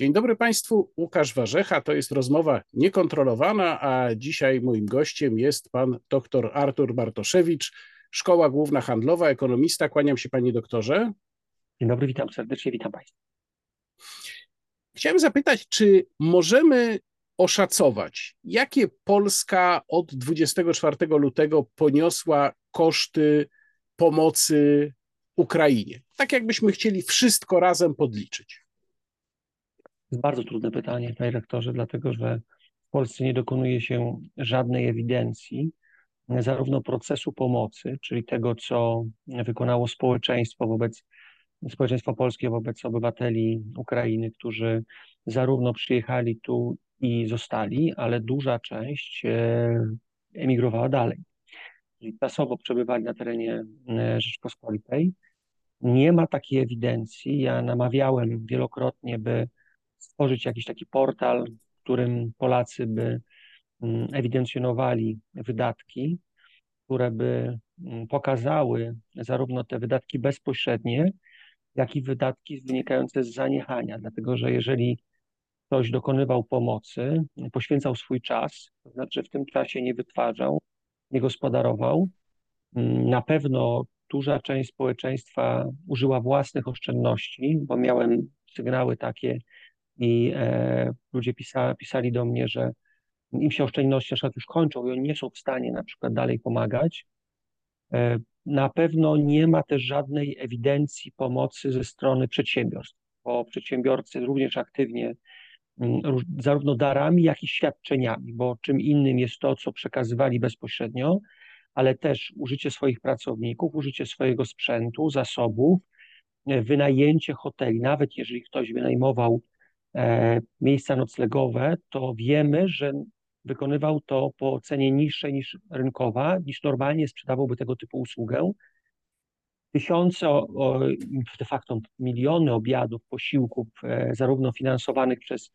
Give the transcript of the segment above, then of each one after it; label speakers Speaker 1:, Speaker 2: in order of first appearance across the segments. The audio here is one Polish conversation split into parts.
Speaker 1: Dzień dobry Państwu, Łukasz Warzecha. To jest rozmowa niekontrolowana, a dzisiaj moim gościem jest pan dr Artur Bartoszewicz, Szkoła Główna Handlowa, ekonomista. Kłaniam się Panie doktorze.
Speaker 2: Dzień dobry, witam serdecznie, witam Państwa.
Speaker 1: Chciałem zapytać, czy możemy oszacować, jakie Polska od 24 lutego poniosła koszty pomocy Ukrainie? Tak jakbyśmy chcieli wszystko razem podliczyć
Speaker 2: jest bardzo trudne pytanie, panie rektorze, dlatego że w Polsce nie dokonuje się żadnej ewidencji zarówno procesu pomocy, czyli tego, co wykonało społeczeństwo wobec społeczeństwo polskie wobec obywateli Ukrainy, którzy zarówno przyjechali tu i zostali, ale duża część e, emigrowała dalej. Czyli czasowo przebywali na terenie e, Rzeczpospolitej. Nie ma takiej ewidencji. Ja namawiałem wielokrotnie, by stworzyć jakiś taki portal, w którym Polacy by mm, ewidencjonowali wydatki, które by mm, pokazały zarówno te wydatki bezpośrednie, jak i wydatki wynikające z zaniechania, dlatego że jeżeli ktoś dokonywał pomocy, poświęcał swój czas, to znaczy w tym czasie nie wytwarzał, nie gospodarował, mm, na pewno duża część społeczeństwa użyła własnych oszczędności, bo miałem sygnały takie i e, ludzie pisa, pisali do mnie, że im się oszczędności na już kończą i oni nie są w stanie na przykład dalej pomagać. E, na pewno nie ma też żadnej ewidencji pomocy ze strony przedsiębiorstw, bo przedsiębiorcy również aktywnie mm, zarówno darami, jak i świadczeniami, bo czym innym jest to, co przekazywali bezpośrednio, ale też użycie swoich pracowników, użycie swojego sprzętu, zasobów, e, wynajęcie hoteli, nawet jeżeli ktoś wynajmował miejsca noclegowe, to wiemy, że wykonywał to po cenie niższej niż rynkowa, niż normalnie sprzedawałby tego typu usługę. Tysiące, de facto miliony obiadów, posiłków, e, zarówno finansowanych przez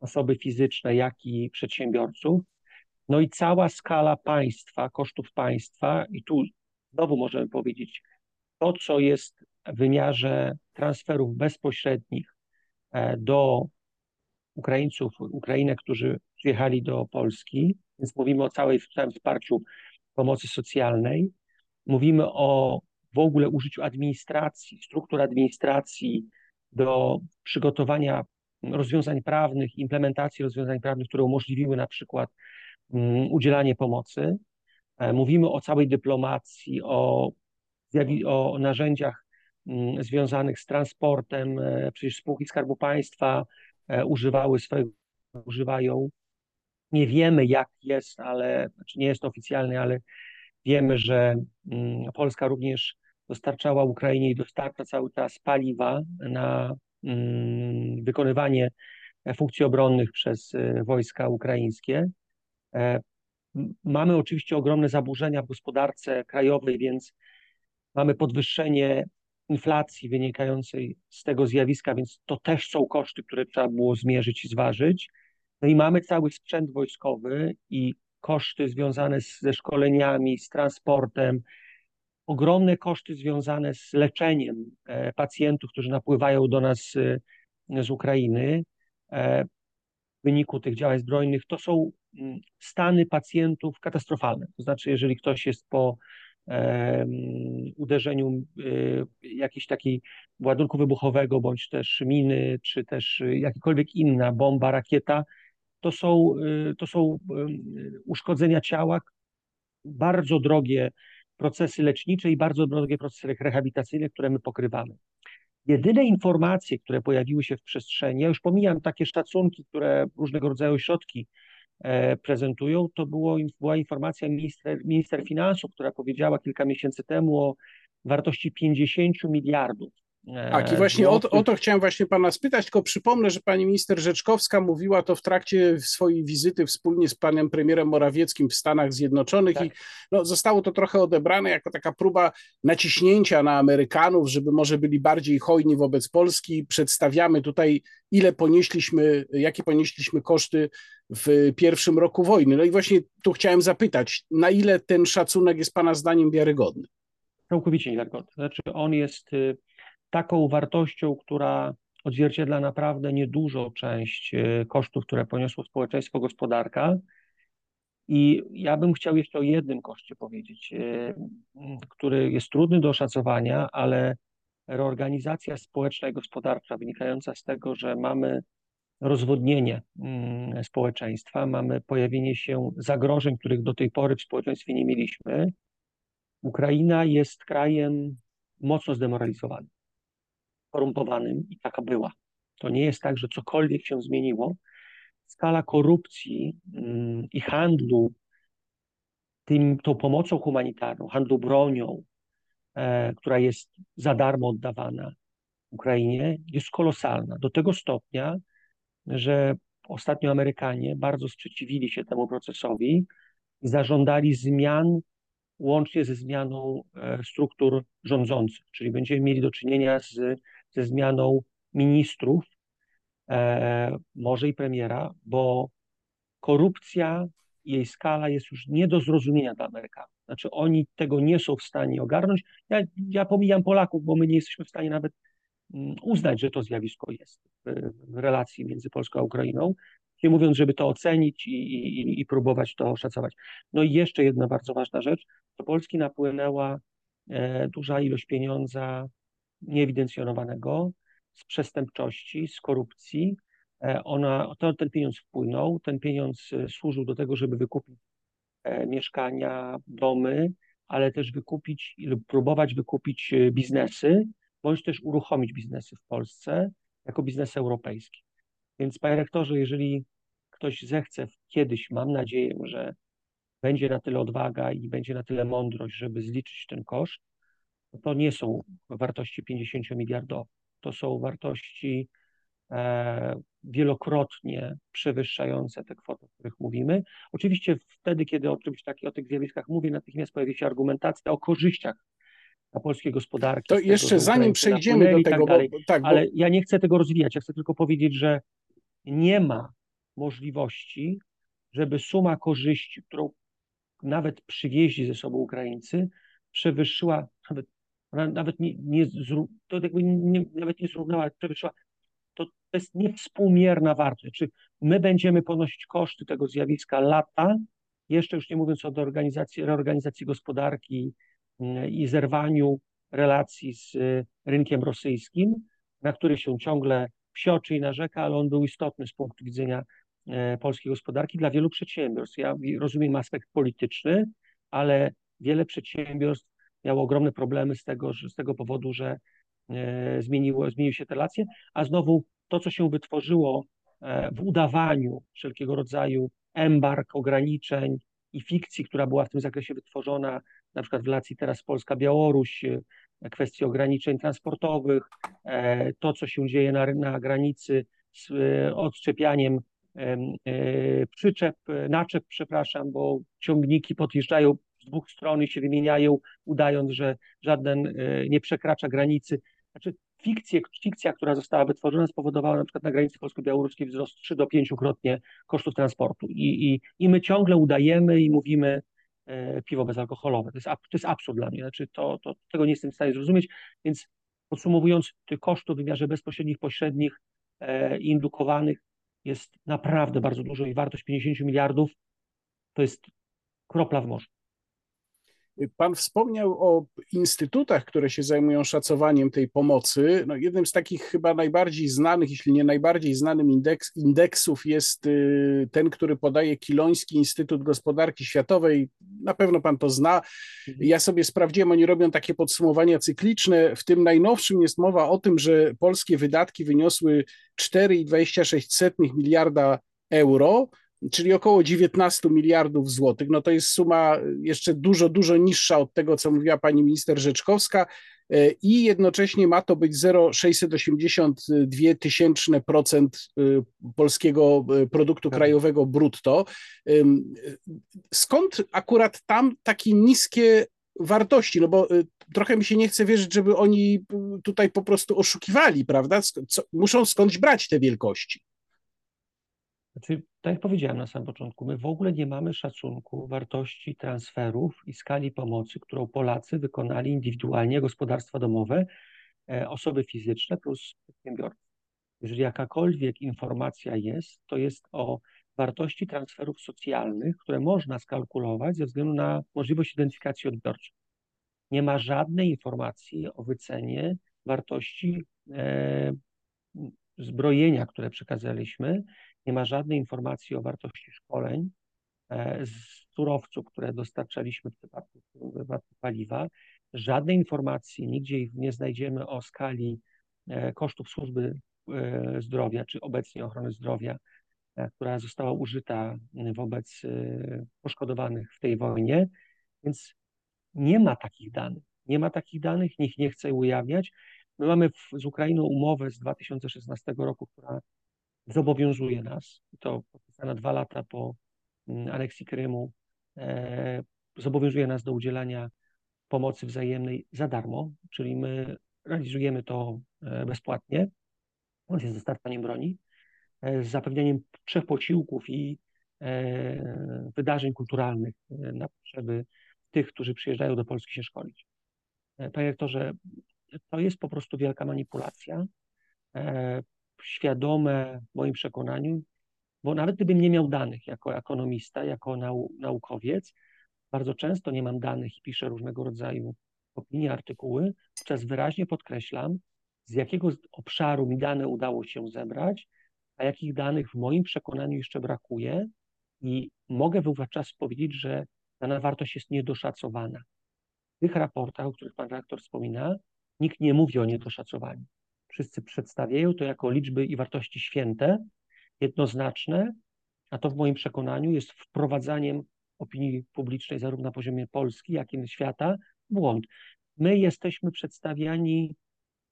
Speaker 2: osoby fizyczne, jak i przedsiębiorców. No i cała skala państwa, kosztów państwa, i tu znowu możemy powiedzieć, to, co jest w wymiarze transferów bezpośrednich E, do Ukraińców, Ukrainę, którzy przyjechali do Polski, więc mówimy o całej, całym wsparciu pomocy socjalnej. Mówimy o w ogóle użyciu administracji, struktur administracji do przygotowania rozwiązań prawnych, implementacji rozwiązań prawnych, które umożliwiły na przykład um, udzielanie pomocy. E, mówimy o całej dyplomacji, o, o narzędziach Mm, związanych z transportem. E, przecież spółki Skarbu Państwa e, używały swojego, używają. Nie wiemy, jak jest, ale znaczy nie jest to oficjalne, ale wiemy, że mm, Polska również dostarczała Ukrainie i dostarcza cały czas paliwa na mm, wykonywanie funkcji obronnych przez e, wojska ukraińskie. Mamy oczywiście ogromne zaburzenia w gospodarce krajowej, więc mamy podwyższenie inflacji wynikającej z tego zjawiska, więc to też są koszty, które trzeba było zmierzyć i zważyć. No i mamy cały sprzęt wojskowy i koszty związane z, ze szkoleniami, z transportem, ogromne koszty związane z leczeniem e, pacjentów, którzy napływają do nas z, z Ukrainy e, w wyniku tych działań zbrojnych. To są mm, stany pacjentów katastrofalne. To znaczy, jeżeli ktoś jest po uderzeniu y, jakiejś takiej ładunku wybuchowego, bądź też miny, czy też jakakolwiek inna bomba, rakieta, to są, y, to są uszkodzenia ciała, bardzo drogie procesy lecznicze i bardzo drogie procesy rehabilitacyjne, które my pokrywamy. Jedyne informacje, które pojawiły się w przestrzeni, ja już pomijam takie szacunki, które różnego rodzaju środki prezentują, to było, była informacja minister, minister finansów, która powiedziała kilka miesięcy temu o wartości 50 miliardów.
Speaker 1: E, tak, i właśnie o, o, to chciałem właśnie pana spytać, tylko przypomnę, że pani minister Rzeczkowska mówiła to w trakcie swojej wizyty wspólnie z panem premierem Morawieckim w Stanach Zjednoczonych tak. i no, zostało to trochę odebrane jako taka próba naciśnięcia na Amerykanów, żeby może byli bardziej hojni wobec Polski. Przedstawiamy tutaj, ile ponieśliśmy, jakie ponieśliśmy koszty w pierwszym roku wojny. No i właśnie tu chciałem zapytać, na ile ten szacunek jest Pana zdaniem wiarygodny?
Speaker 2: Całkowicie niewiarygodny. Znaczy, on jest y, taką wartością, która odzwierciedla naprawdę niedużą część kosztów, które poniosło społeczeństwo, gospodarka. I ja bym chciał jeszcze o jednym koszcie powiedzieć, który jest trudny do oszacowania, ale reorganizacja społeczna i gospodarcza wynikająca z tego, że mamy rozwodnienie mm, społeczeństwa, mamy pojawienie się zagrożeń, których do tej pory w społeczeństwie nie mieliśmy. Ukraina jest krajem mocno zdemoralizowanym, korumpowanym i taka była. To nie jest tak, że cokolwiek się zmieniło. Skala korupcji mm, i handlu tym, tą pomocą humanitarną, handlu bronią, e, która jest za darmo oddawana Ukrainie, jest kolosalna. Do tego stopnia, że ostatnio Amerykanie bardzo sprzeciwili się temu procesowi i zażądali zmian, łącznie ze zmianą e, struktur rządzących, czyli będziemy mieli do czynienia z, ze zmianą ministrów, e, może i premiera, bo korupcja jej skala jest już nie do zrozumienia dla Amerykanów. Znaczy oni tego nie są w stanie ogarnąć. Ja, ja pomijam Polaków, bo my nie jesteśmy w stanie nawet Mm, uznać, że to zjawisko jest w relacji między Polską a Ukrainą, nie mówiąc, żeby to ocenić i, i, i próbować to oszacować. No i jeszcze jedna bardzo ważna rzecz, do Polski napłynęła e, duża ilość pieniądza nieewidencjonowanego z przestępczości, z korupcji. E, ona, to, ten pieniądz wpłynął, ten pieniądz e, służył do tego, żeby wykupić mieszkania, domy, ale też wykupić lub próbować wykupić biznesy, bądź też uruchomić biznesy w Polsce jako biznesy europejskie. Więc panie rektorze, jeżeli ktoś zechce kiedyś, mam nadzieję, że będzie na tyle odwaga i będzie na tyle mądrość, żeby zliczyć ten koszt, to nie są wartości 50 miliardowe. To są wartości e, wielokrotnie przewyższające te kwoty, o których mówimy. Oczywiście wtedy, kiedy o czymś takim, o tych zjawiskach mówię, natychmiast pojawi się argumentacja o korzyściach dla polskiej gospodarki.
Speaker 1: To jeszcze tego, zanim przejdziemy do tego,
Speaker 2: tak bo, tak, bo... ale ja nie chcę tego rozwijać, ja chcę tylko powiedzieć, że nie ma możliwości, żeby suma korzyści, którą nawet przywieźli ze sobą Ukraińcy, przewyższyła, nawet, nawet nie, nie, to jakby nie, nawet nie zrównała, przewyższyła, to, to jest niewspółmierna wartość. Czy my będziemy ponosić koszty tego zjawiska lata, jeszcze już nie mówiąc o reorganizacji, gospodarki, i zerwaniu relacji z y, rynkiem rosyjskim, na który się ciągle psioczy i narzeka, ale on był istotny z punktu widzenia e, polskiej gospodarki dla wielu przedsiębiorstw. Ja rozumiem aspekt polityczny, ale wiele przedsiębiorstw miało ogromne problemy z tego, z tego powodu, że e, zmieniło, zmieniły się te relacje, a znowu to, co się wytworzyło e, w udawaniu wszelkiego rodzaju embark, ograniczeń i fikcji, która była w tym zakresie wytworzona na przykład w relacji teraz Polska-Białoruś, e, kwestie ograniczeń transportowych, to, co się dzieje na, na granicy z odczepianiem przyczep, naczep, przepraszam, bo ciągniki podjeżdżają dwóch stron i się wymieniają, udając, że żaden nie przekracza granicy. Znaczy, fikcje, fikcja, która została wytworzona, spowodowała na przykład na granicy polsko-białoruskiej wzrost 3 do 5 krotnie kosztów transportu. I, i, I my ciągle udajemy i mówimy, E, piwo bezalkoholowe. To jest, to jest absurd dla mnie, znaczy to, to, tego nie jestem w stanie zrozumieć, więc podsumowując, tych kosztów w wymiarze bezpośrednich, pośrednich e, i indukowanych jest naprawdę bardzo dużo i wartość 50 miliardów to jest kropla w morzu.
Speaker 1: Pan wspomniał o instytutach, które się zajmują szacowaniem tej pomocy. No, jednym z takich chyba najbardziej znanych, jeśli nie najbardziej znanym indeks, indeksów jest y, ten, który podaje Kiloński Instytut Gospodarki Światowej. Na pewno pan to zna. Mhm. Ja sobie sprawdziłem, oni robią takie podsumowania cykliczne. W tym najnowszym jest mowa o tym, że polskie wydatki wyniosły 4,26 miliarda euro czyli około 19 miliardów złotych. No to jest suma jeszcze dużo, dużo niższa od tego, co mówiła pani minister Rzeczkowska e, i jednocześnie ma to być 0,682 tysięczne procent e, polskiego e, produktu tak. krajowego brutto. Skąd akurat tam takie niskie wartości? No bo trochę mi się nie chce wierzyć, żeby oni tutaj po prostu oszukiwali, prawda? Muszą skądś brać te wielkości.
Speaker 2: Znaczy, tak jak powiedziałem na samym początku, my w ogóle nie mamy szacunku wartości transferów i skali pomocy, którą Polacy wykonali indywidualnie, gospodarstwa domowe, e, osoby fizyczne plus przedsiębiorcy. Jeżeli jakakolwiek informacja jest, to jest o wartości transferów socjalnych, które można skalkulować ze względu na możliwość identyfikacji odbiorczej. Nie ma żadnej informacji o wycenie wartości e, zbrojenia, które przekazaliśmy, nie ma żadnej informacji o wartości szkoleń, e, z surowców, które dostarczaliśmy w przypadku, w przypadku paliwa, żadnej informacji, nigdzie nie znajdziemy o skali e, kosztów służby e, zdrowia, czy obecnie ochrony zdrowia, która została użyta wobec poszkodowanych w tej wojnie, więc nie ma takich danych. Nie ma takich danych, nikt nie chce ujawniać. My mamy w, z Ukrainą umowę z 2016 roku, która zobowiązuje nas, to podpisana dwa lata po mm, aneksji Krymu, e, zobowiązuje nas do udzielania pomocy wzajemnej za darmo, czyli my realizujemy to e, bezpłatnie, łącznie z dostarczaniem broni, e, z zapewnieniem trzech posiłków i e, wydarzeń kulturalnych e, na potrzeby tych, którzy przyjeżdżają do Polski się szkolić. E, panie rektorze, to jest po prostu wielka manipulacja, e, świadome w moim przekonaniu, bo nawet gdybym nie miał danych jako ekonomista, jako nau, naukowiec, bardzo często nie mam danych i piszę różnego rodzaju opinie, artykuły, wówczas wyraźnie podkreślam, z jakiego obszaru mi dane udało się zebrać, a jakich danych w moim przekonaniu jeszcze brakuje i mogę wówczas powiedzieć, że dana wartość jest niedoszacowana. W tych raportach, o których pan redaktor wspomina, nikt nie mówi o niedoszacowaniu. Wszyscy przedstawiają to jako liczby i wartości święte, jednoznaczne, a to w moim przekonaniu jest wprowadzaniem opinii publicznej zarówno na poziomie Polski, jak i świata błąd. My jesteśmy przedstawiani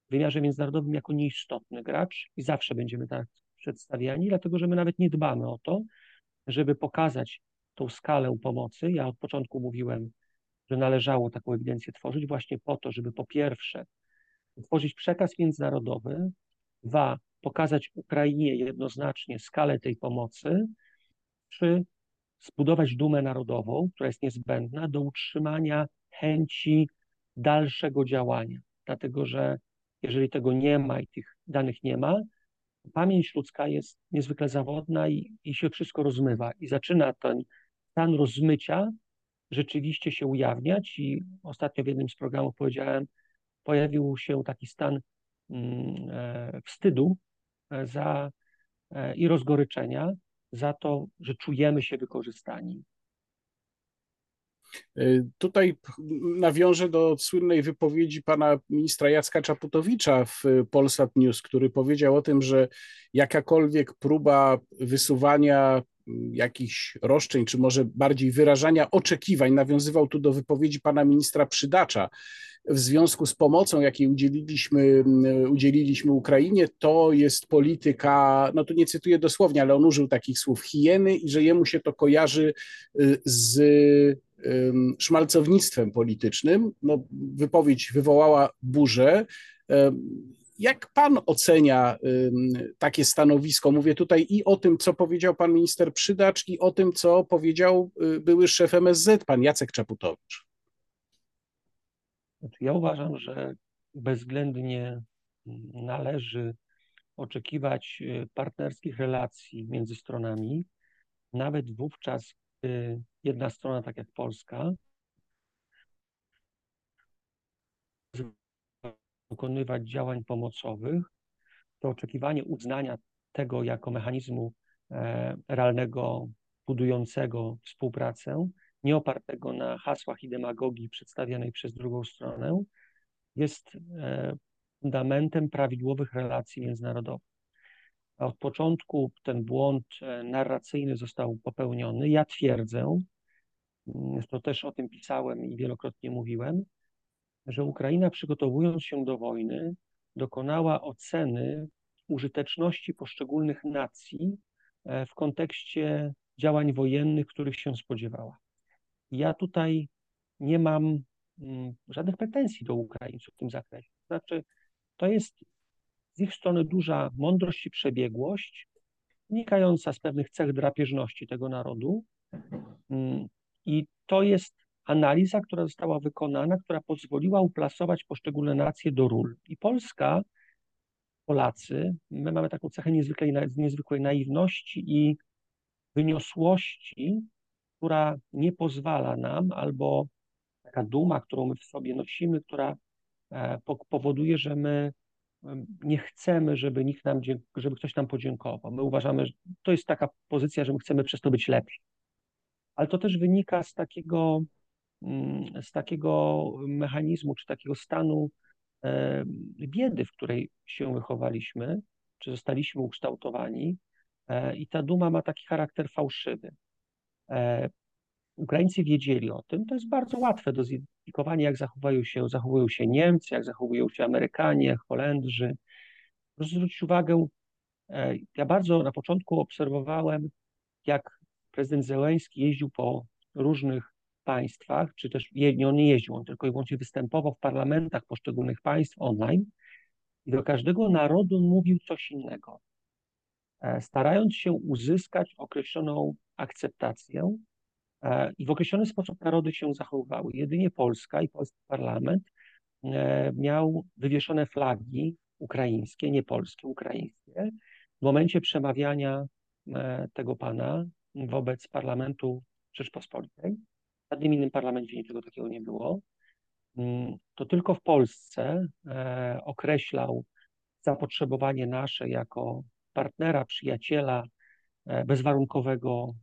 Speaker 2: w wymiarze międzynarodowym jako nieistotny gracz i zawsze będziemy tak przedstawiani, dlatego że my nawet nie dbamy o to, żeby pokazać tą skalę pomocy. Ja od początku mówiłem, że należało taką ewidencję tworzyć właśnie po to, żeby po pierwsze tworzyć przekaz międzynarodowy, dwa, pokazać Ukrainie jednoznacznie skalę tej pomocy, trzy, zbudować dumę narodową, która jest niezbędna do utrzymania chęci dalszego działania. Dlatego, że jeżeli tego nie ma i tych danych nie ma, pamięć ludzka jest niezwykle zawodna i, i się wszystko rozmywa. I zaczyna ten stan rozmycia rzeczywiście się ujawniać. I ostatnio w jednym z programów powiedziałem, pojawił się taki stan mm, e, wstydu e, za, e, i rozgoryczenia za to, że czujemy się wykorzystani.
Speaker 1: Tutaj nawiążę do słynnej wypowiedzi pana ministra Jacka Czaputowicza w Polsat News, który powiedział o tym, że jakakolwiek próba wysuwania jakichś roszczeń, czy może bardziej wyrażania oczekiwań, nawiązywał tu do wypowiedzi pana ministra Przydacza, w związku z pomocą, jakiej udzieliliśmy, udzieliliśmy Ukrainie, to jest polityka, no tu nie cytuję dosłownie, ale on użył takich słów hieny i że jemu się to kojarzy y, z szmalcownictwem politycznym. No, wypowiedź wywołała burzę. Jak pan ocenia takie stanowisko? Mówię tutaj i o tym, co powiedział pan minister Przydacz, i o tym, co powiedział y, były szef MSZ, pan Jacek Czaputowicz.
Speaker 2: Znaczy, ja uważam, że bezwzględnie należy oczekiwać y, partnerskich relacji między stronami, nawet wówczas, gdy jedna strona, tak jak Polska, wykonywać działań pomocowych, to oczekiwanie uznania tego jako mechanizmu e, realnego, budującego współpracę nie opartego na hasłach i demagogii przedstawianej przez drugą stronę, jest e, fundamentem prawidłowych relacji międzynarodowych. A od początku ten błąd e, narracyjny został popełniony. Ja twierdzę, mm, to też o tym pisałem i wielokrotnie mówiłem, że Ukraina przygotowując się do wojny, dokonała oceny użyteczności poszczególnych nacji e, w kontekście działań wojennych, których się spodziewała. Ja tutaj nie mam mm, żadnych pretensji do Ukraińców w tym zakresie. Znaczy, to jest z ich strony duża mądrość i przebiegłość, wynikająca z pewnych cech drapieżności tego narodu. Mm, I to jest analiza, która została wykonana, która pozwoliła uplasować poszczególne nacje do ról. I Polska Polacy, my mamy taką cechę niezwykłej, niezwykłej naiwności i wyniosłości, która nie pozwala nam, albo taka duma, którą my w sobie nosimy, która e, powoduje, że my nie chcemy, żeby nikt nam, żeby ktoś nam podziękował. My uważamy, że to jest taka pozycja, że my chcemy przez to być lepsi. Ale to też wynika z takiego, z takiego mechanizmu, czy takiego stanu biedy, w której się wychowaliśmy, czy zostaliśmy ukształtowani. E, I ta duma ma taki charakter fałszywy. E, Ukraińcy wiedzieli o tym. To jest bardzo łatwe do zidentyfikowania, jak zachowują się, zachowują się Niemcy, jak zachowują się Amerykanie, Holendrzy. Proszę zwrócić uwagę, e, ja bardzo na początku obserwowałem, jak prezydent Zełenski jeździł po różnych państwach, czy też nie, on nie jeździł, on tylko i wyłącznie występował w parlamentach poszczególnych państw online i do każdego narodu mówił coś innego, e, starając się uzyskać określoną akceptację E, I w określony sposób narody się zachowywały. Jedynie Polska i polski parlament e, miał wywieszone flagi ukraińskie, nie polskie, ukraińskie, w momencie przemawiania tego pana wobec parlamentu Rzeczpospolitej. Żadnym innym parlamencie niczego takiego nie było. Mm, to tylko w Polsce określał zapotrzebowanie nasze jako partnera, przyjaciela, bezwarunkowego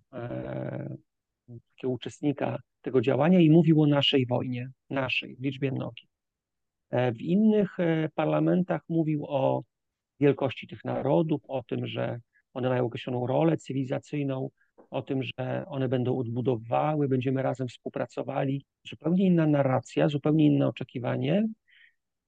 Speaker 2: takiego uczestnika tego działania i mówił o naszej wojnie, naszej, w liczbie mnogiej. E, w innych e, parlamentach mówił o wielkości tych narodów, o tym, że one mają określoną rolę cywilizacyjną, o tym, że one będą odbudowały, będziemy razem współpracowali. Zupełnie inna narracja, zupełnie inne oczekiwanie.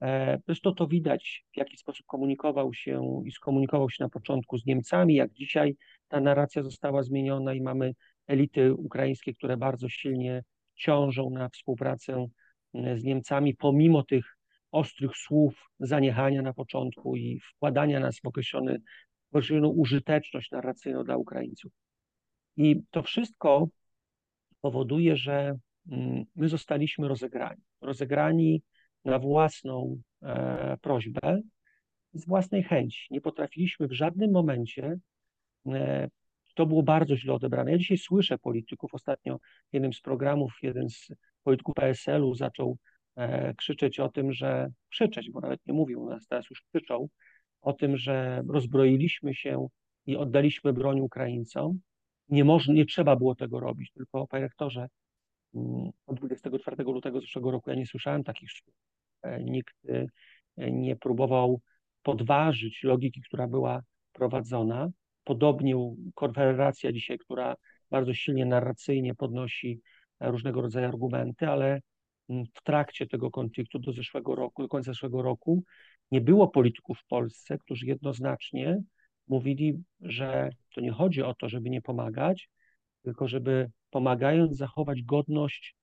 Speaker 2: E, zresztą to widać, w jaki sposób komunikował się i skomunikował się na początku z Niemcami, jak dzisiaj ta narracja została zmieniona i mamy elity ukraińskie, które bardzo silnie ciążą na współpracę e, z Niemcami, pomimo tych ostrych słów zaniechania na początku i wkładania nas w, określoną użyteczność narracyjną dla Ukraińców. I to wszystko powoduje, że mm, my zostaliśmy rozegrani. Rozegrani na własną e, prośbę, z własnej chęci. Nie potrafiliśmy w żadnym momencie e, to było bardzo źle odebrane. Ja dzisiaj słyszę polityków, ostatnio w jednym z programów jeden z polityków PSL-u zaczął e, krzyczeć o tym, że krzyczeć, bo nawet nie mówił nas, teraz już krzyczą o tym, że rozbroiliśmy się i oddaliśmy broń Ukraińcom. Nie, można, nie trzeba było tego robić, tylko panie rektorze, mm, od 24 lutego zeszłego roku ja nie słyszałem takich słów. E, nikt e, nie próbował podważyć logiki, która była prowadzona. Podobnie Konfederacja dzisiaj, która bardzo silnie narracyjnie podnosi różnego rodzaju argumenty, ale w trakcie tego konfliktu do zeszłego roku, do końca zeszłego roku, nie było polityków w Polsce, którzy jednoznacznie mówili, że to nie chodzi o to, żeby nie pomagać, tylko żeby pomagając zachować godność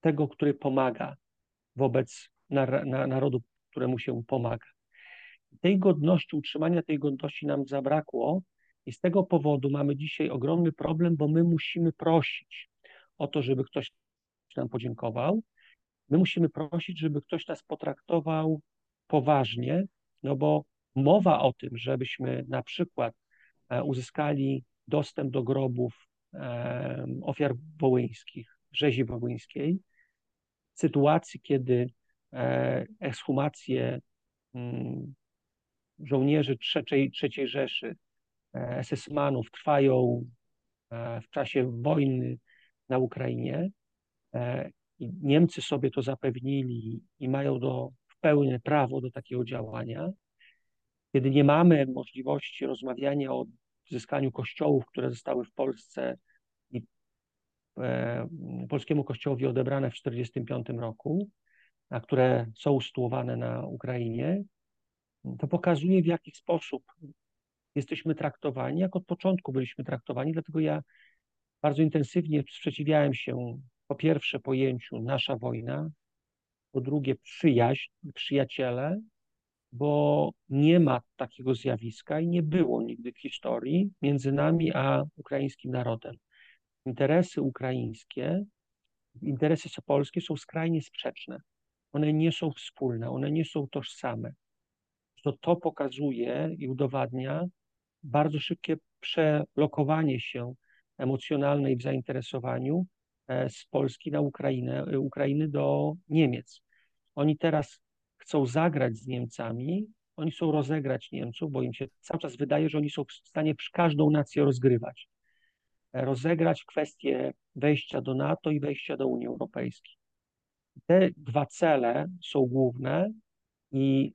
Speaker 2: tego, który pomaga wobec narodu, któremu się pomaga. Tej godności, utrzymania tej godności nam zabrakło i z tego powodu mamy dzisiaj ogromny problem, bo my musimy prosić o to, żeby ktoś nam podziękował. My musimy prosić, żeby ktoś nas potraktował poważnie, no bo mowa o tym, żebyśmy na przykład e, uzyskali dostęp do grobów ofiar wołyńskich, rzezi wołyńskiej, w sytuacji, kiedy e, ekshumacje mm, żołnierzy III, III Rzeszy SS-manów trwają e, w czasie wojny na Ukrainie. E, Niemcy sobie to zapewnili i mają do, w pełne prawo do takiego działania. Kiedy nie mamy możliwości rozmawiania o zyskaniu kościołów, które zostały w Polsce i e, polskiemu kościołowi odebrane w 1945 roku, a które są usytuowane na Ukrainie, to pokazuje w jaki sposób jesteśmy traktowani, jak od początku byliśmy traktowani, dlatego ja bardzo intensywnie sprzeciwiałem się po pierwsze pojęciu nasza wojna, po drugie przyjaźń, przyjaciele, bo nie ma takiego zjawiska i nie było nigdy w historii między nami a ukraińskim narodem. Interesy ukraińskie, interesy polskie są skrajnie sprzeczne. One nie są wspólne, one nie są tożsame. to to pokazuje i udowadnia bardzo szybkie przelokowanie się emocjonalne i w zainteresowaniu e, z Polski na Ukrainę, Ukrainy do Niemiec. Oni teraz chcą zagrać z Niemcami, oni chcą rozegrać Niemców, bo im się cały czas wydaje, że oni są w stanie każdą nację rozgrywać. Rozegrać kwestię wejścia do NATO i wejścia do Unii Europejskiej. Te dwa cele są główne i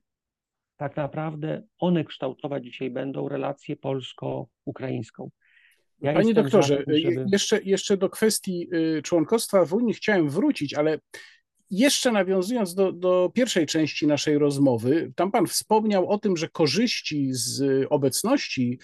Speaker 2: tak naprawdę one kształtować dzisiaj będą relację polsko-ukraińską.
Speaker 1: Ja Panie doktorze, żeby... jeszcze, jeszcze do kwestii y, członkostwa w Unii chciałem wrócić, ale jeszcze nawiązując do, do pierwszej części naszej rozmowy, tam Pan wspomniał o tym, że korzyści z obecności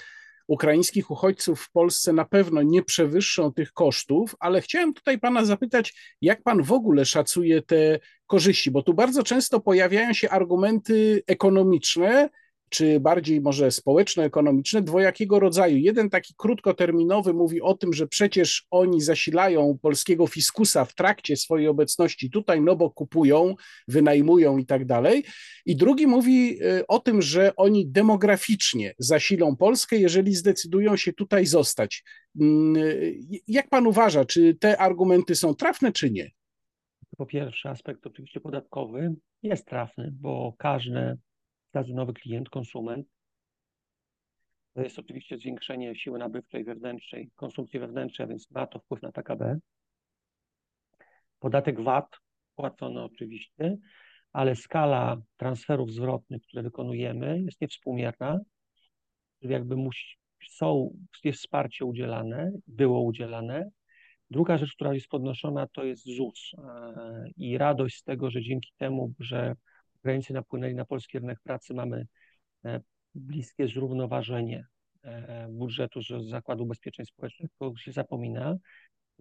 Speaker 1: ukraińskich uchodźców w Polsce na pewno nie przewyższą tych kosztów, ale chciałem tutaj Pana zapytać, jak Pan w ogóle szacuje te korzyści, bo tu bardzo często pojawiają się argumenty ekonomiczne, czy bardziej może społeczno-ekonomiczne, dwojakiego rodzaju. Jeden taki krótkoterminowy mówi o tym, że przecież oni zasilają polskiego fiskusa w trakcie swojej obecności tutaj, no bo kupują, wynajmują i tak dalej. I drugi mówi y, o tym, że oni demograficznie zasilą Polskę, jeżeli zdecydują się tutaj zostać. Mm, y, jak pan uważa, czy te argumenty są trafne, czy nie?
Speaker 2: Po pierwsze, aspekt oczywiście podatkowy jest trafny, bo każde każdy nowy klient, konsument. To jest oczywiście zwiększenie siły nabywczej wewnętrznej, konsumpcji wewnętrznej, a więc ma to wpływ na PKB. Podatek VAT płacony oczywiście, ale skala transferów zwrotnych, które wykonujemy, jest niewspółmierna. Jakby musi, są, jest wsparcie udzielane, było udzielane. Druga rzecz, która jest podnoszona, to jest ZUS e, i radość z tego, że dzięki temu, że Ukraińcy napłynęli na polski rynek pracy, mamy e, bliskie zrównoważenie e, budżetu z Zakładu Ubezpieczeń Społecznych, to się zapomina.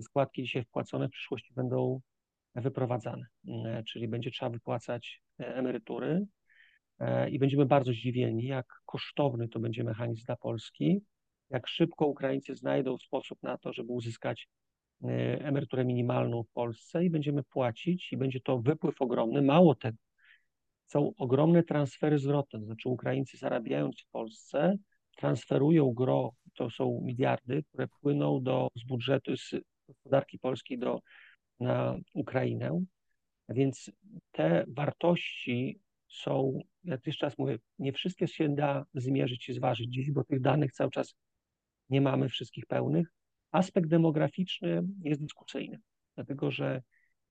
Speaker 2: Składki dzisiaj wpłacone w przyszłości będą wyprowadzane, e, czyli będzie trzeba wypłacać emerytury i będziemy bardzo zdziwieni, jak kosztowny to będzie mechanizm dla Polski, jak szybko Ukraińcy znajdą sposób na to, żeby uzyskać emeryturę minimalną w Polsce i będziemy płacić i będzie to wypływ ogromny. Mało tego, są ogromne transfery zwrotne, to znaczy Ukraińcy zarabiając w Polsce transferują gro, to są miliardy, które płyną do, z budżetu, z gospodarki polskiej do, na Ukrainę, więc te wartości są, ja jeszcze raz mówię, nie wszystkie się da zmierzyć i zważyć dziś, bo tych danych cały czas nie mamy wszystkich pełnych. Aspekt demograficzny jest dyskusyjny, dlatego że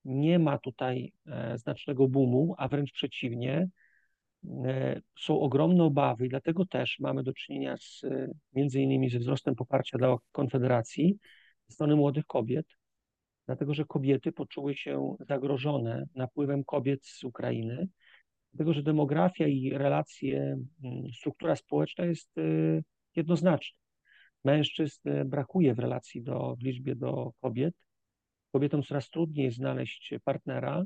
Speaker 2: nie ma tutaj e, znacznego boomu, a wręcz przeciwnie, e, są ogromne obawy i dlatego też mamy do czynienia z, między innymi ze wzrostem poparcia dla Konfederacji ze strony młodych kobiet, dlatego że kobiety poczuły się zagrożone napływem kobiet z Ukrainy, dlatego że demografia i relacje, mm, struktura społeczna jest e, jednoznaczna. Mężczyzn brakuje w relacji do, w liczbie do kobiet, Kobietom coraz trudniej znaleźć partnera,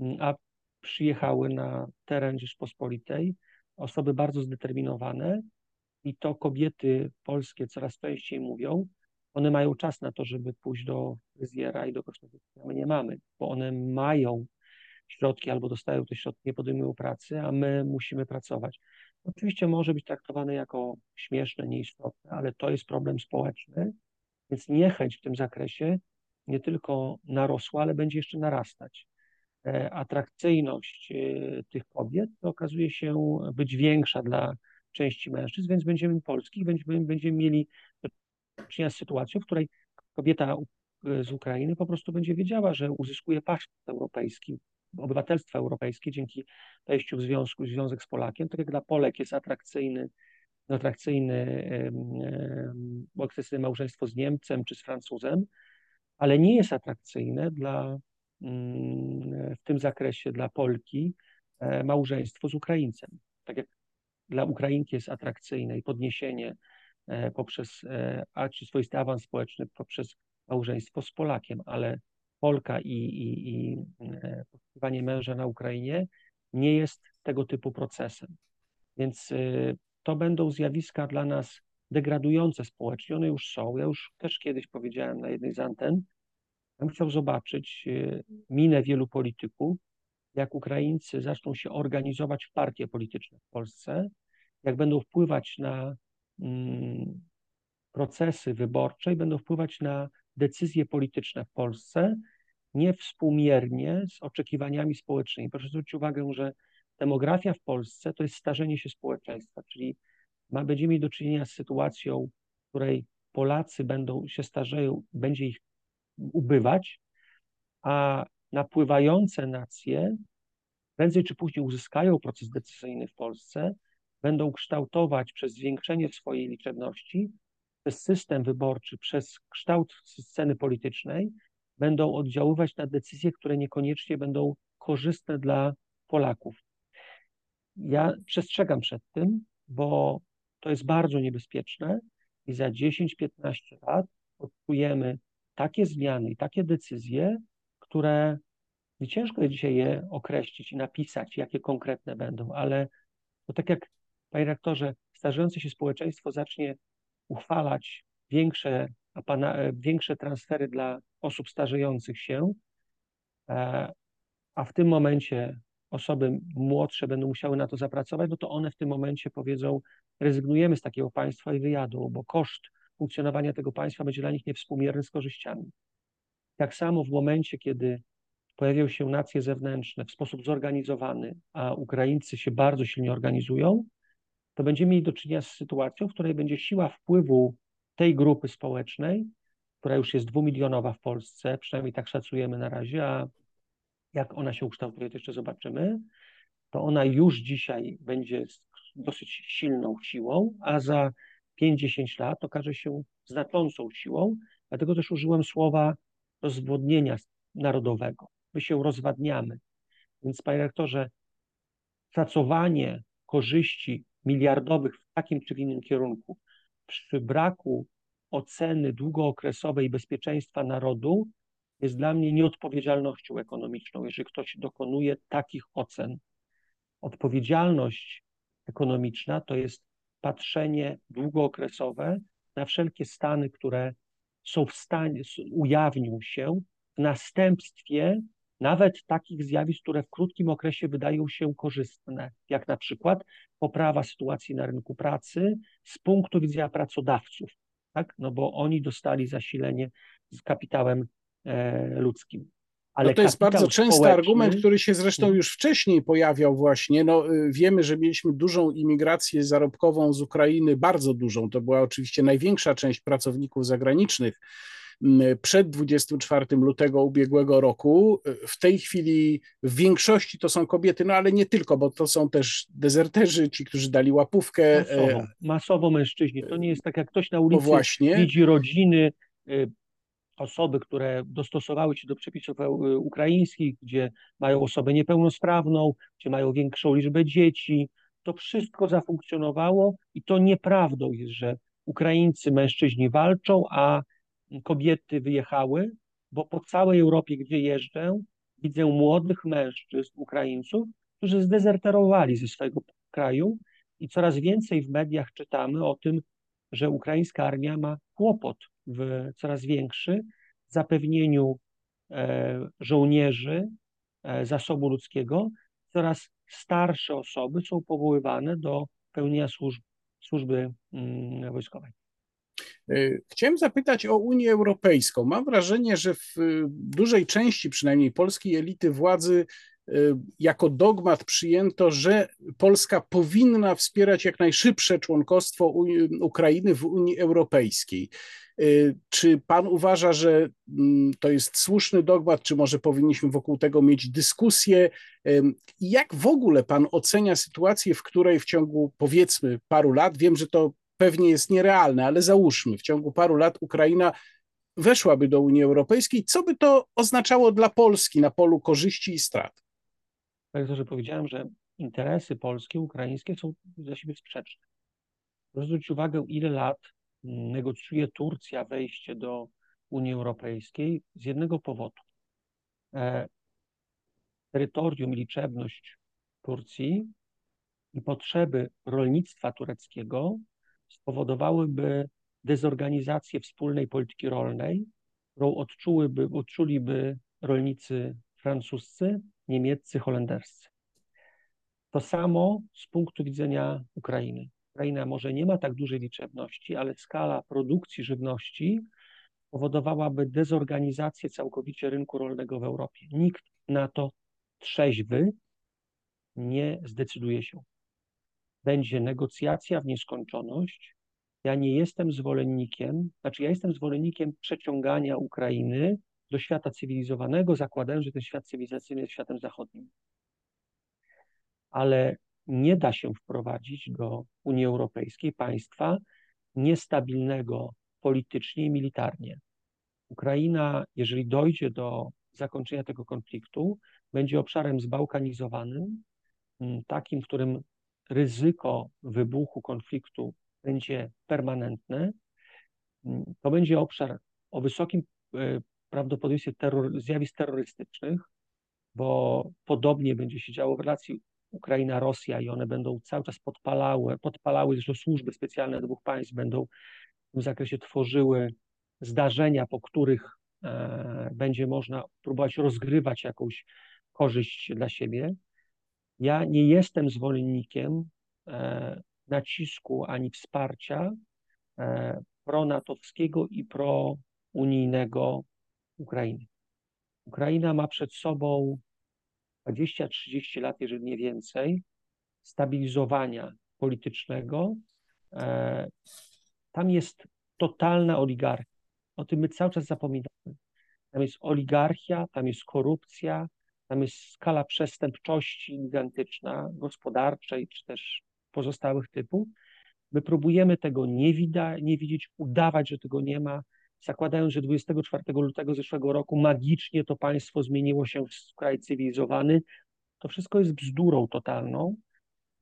Speaker 2: mm, a przyjechały na teren Rzeczpospolitej osoby bardzo zdeterminowane i to kobiety polskie coraz częściej mówią, one mają czas na to, żeby pójść do fryzjera i do kosmetyka. My nie mamy, bo one mają środki albo dostają te środki, nie podejmują pracy, a my musimy pracować. Oczywiście może być traktowane jako śmieszne, nieistotne, ale to jest problem społeczny, więc niechęć w tym zakresie nie tylko narosła, ale będzie jeszcze narastać. E, atrakcyjność e, tych kobiet okazuje się być większa dla części mężczyzn, więc będziemy polskich, będziemy, będziemy mieli do czynienia z sytuacją, w której kobieta z Ukrainy po prostu będzie wiedziała, że uzyskuje paszport europejski, obywatelstwo europejskie dzięki wejściu w związku, związek z Polakiem, tak jak dla Polek jest atrakcyjny, atrakcyjny, atrakcyjne małżeństwo z Niemcem czy z Francuzem, ale nie jest atrakcyjne dla, mm, w tym zakresie dla Polki e, małżeństwo z Ukraińcem. Tak jak dla Ukrainki jest atrakcyjne i podniesienie e, poprzez, e, a czy swoisty awans społeczny poprzez małżeństwo z Polakiem, ale Polka i, i, i poszukiwanie męża na Ukrainie nie jest tego typu procesem. Więc to będą zjawiska dla nas degradujące społecznie, one już są. Ja już też kiedyś powiedziałem na jednej z anten, ja bym chciał zobaczyć e, minę wielu polityków, jak Ukraińcy zaczną się organizować w partie polityczne w Polsce, jak będą wpływać na mm, procesy wyborcze i będą wpływać na decyzje polityczne w Polsce niewspółmiernie z oczekiwaniami społecznymi. Proszę zwrócić uwagę, że demografia w Polsce to jest starzenie się społeczeństwa, czyli będziemy mieli do czynienia z sytuacją, w której Polacy będą się starzeją, będzie ich ubywać, a napływające nacje prędzej czy później uzyskają proces decyzyjny w Polsce, będą kształtować przez zwiększenie swojej liczebności, przez system wyborczy, przez kształt sceny politycznej, będą oddziaływać na decyzje, które niekoniecznie będą korzystne dla Polaków. Ja przestrzegam przed tym, bo to jest bardzo niebezpieczne i za 10-15 lat odczujemy takie zmiany i takie decyzje, które nie ciężko dzisiaj je określić i napisać, jakie konkretne będą, ale to tak jak, panie rektorze, starzejące się społeczeństwo zacznie uchwalać większe, e, większe transfery dla osób starzejących się, e, a w tym momencie osoby młodsze będą musiały na to zapracować, no to one w tym momencie powiedzą, rezygnujemy z takiego państwa i wyjadą, bo koszt funkcjonowania tego państwa będzie dla nich niewspółmierny z korzyściami. Tak samo w momencie, kiedy pojawią się nacje zewnętrzne w sposób zorganizowany, a Ukraińcy się bardzo silnie organizują, to będziemy mieli do czynienia z sytuacją, w której będzie siła wpływu tej grupy społecznej, która już jest dwumilionowa w Polsce, przynajmniej tak szacujemy na razie, a jak ona się ukształtuje, to jeszcze zobaczymy, to ona już dzisiaj będzie dosyć silną siłą, a za 5-10 lat okaże się znaczącą siłą, dlatego też użyłem słowa rozwodnienia narodowego. My się rozwadniamy. Więc, panie rektorze, szacowanie korzyści miliardowych w takim czy innym kierunku przy braku oceny długookresowej bezpieczeństwa narodu jest dla mnie nieodpowiedzialnością ekonomiczną, jeżeli ktoś dokonuje takich ocen. Odpowiedzialność ekonomiczna to jest patrzenie długookresowe na wszelkie stany, które są w stanie, ujawnią się w następstwie nawet takich zjawisk, które w krótkim okresie wydają się korzystne, jak na przykład poprawa sytuacji na rynku pracy z punktu widzenia pracodawców, tak? no bo oni dostali zasilenie z kapitałem e, ludzkim.
Speaker 1: Ale no to jest bardzo częsty społeczny... argument, który się zresztą mhm. już wcześniej pojawiał właśnie. No, y, wiemy, że mieliśmy dużą imigrację zarobkową z Ukrainy, bardzo dużą. To była oczywiście największa część pracowników zagranicznych przed 24 lutego ubiegłego roku. W tej chwili w większości to są kobiety, no ale nie tylko, bo to są też dezerterzy, ci, którzy dali łapówkę.
Speaker 2: Masowo, masowo mężczyźni. To nie jest tak, jak ktoś na ulicy właśnie. widzi rodziny, y, osoby, które dostosowały się do przepisów e, ukraińskich, gdzie mają osobę niepełnosprawną, gdzie mają większą liczbę dzieci. To wszystko zafunkcjonowało i to nieprawdą jest, że Ukraińcy mężczyźni walczą, a kobiety wyjechały, bo po całej Europie, gdzie jeżdżę, widzę młodych mężczyzn, Ukraińców, którzy zdezerterowali ze swojego kraju i coraz więcej w mediach czytamy o tym, że ukraińska armia ma kłopot w coraz większy zapewnieniu e, żołnierzy, e, zasobu ludzkiego. Coraz starsze osoby są powoływane do pełnienia służb, służby mm, wojskowej.
Speaker 1: E, chciałem zapytać o Unię Europejską. Mam wrażenie, że w dużej części przynajmniej polskiej elity władzy jako dogmat przyjęto, że Polska powinna wspierać jak najszybsze członkostwo Ukrainy w Unii Europejskiej. E, czy pan uważa, że mm, to jest słuszny dogmat, czy może powinniśmy wokół tego mieć dyskusję? Jak w ogóle pan ocenia sytuację, w której w ciągu powiedzmy paru lat, wiem, że to pewnie jest nierealne, ale załóżmy, w ciągu paru lat Ukraina weszłaby do Unii Europejskiej, co by to oznaczało dla Polski na polu korzyści i strat?
Speaker 2: Że powiedziałem, że interesy polskie, ukraińskie są dla siebie sprzeczne. Proszę zwrócić uwagę, ile lat negocjuje Turcja wejście do Unii Europejskiej z jednego powodu. E, terytorium i liczebność Turcji i potrzeby rolnictwa tureckiego spowodowałyby dezorganizację wspólnej polityki rolnej, którą odczułyby, odczuliby rolnicy francuscy niemieccy, holenderscy. To samo z punktu widzenia Ukrainy. Ukraina może nie ma tak dużej liczebności, ale skala produkcji żywności powodowałaby dezorganizację całkowicie rynku rolnego w Europie. Nikt na to trzeźwy nie zdecyduje się. Będzie negocjacja w nieskończoność. Ja nie jestem zwolennikiem, znaczy ja jestem zwolennikiem przeciągania Ukrainy do świata cywilizowanego, zakładając, że ten świat cywilizacyjny jest światem zachodnim. Ale nie da się wprowadzić do Unii Europejskiej państwa niestabilnego politycznie i militarnie. Ukraina, jeżeli dojdzie do zakończenia tego konfliktu, będzie obszarem zbałkanizowanym, takim, w którym ryzyko wybuchu konfliktu będzie permanentne. To będzie obszar o wysokim e, prawdopodobieństwie terror, zjawisk terrorystycznych, bo podobnie będzie się działo w relacji Ukraina-Rosja i one będą cały czas podpalały, podpalały, zresztą służby specjalne dwóch państw będą w tym zakresie tworzyły zdarzenia, po których e, będzie można próbować rozgrywać jakąś korzyść dla siebie. Ja nie jestem zwolennikiem e, nacisku ani wsparcia e, pronatowskiego i prounijnego Ukrainy. Ukraina ma przed sobą 20-30 lat, jeżeli nie więcej, stabilizowania politycznego. E, tam jest totalna oligarchia. O tym my cały czas zapominamy. Tam jest oligarchia, tam jest korupcja, tam jest skala przestępczości gigantyczna, gospodarczej czy też pozostałych typów. My próbujemy tego nie, wida- nie widzieć, udawać, że tego nie ma, zakładając, że 24 lutego zeszłego roku magicznie to państwo zmieniło się w kraj cywilizowany. To wszystko jest bzdurą totalną.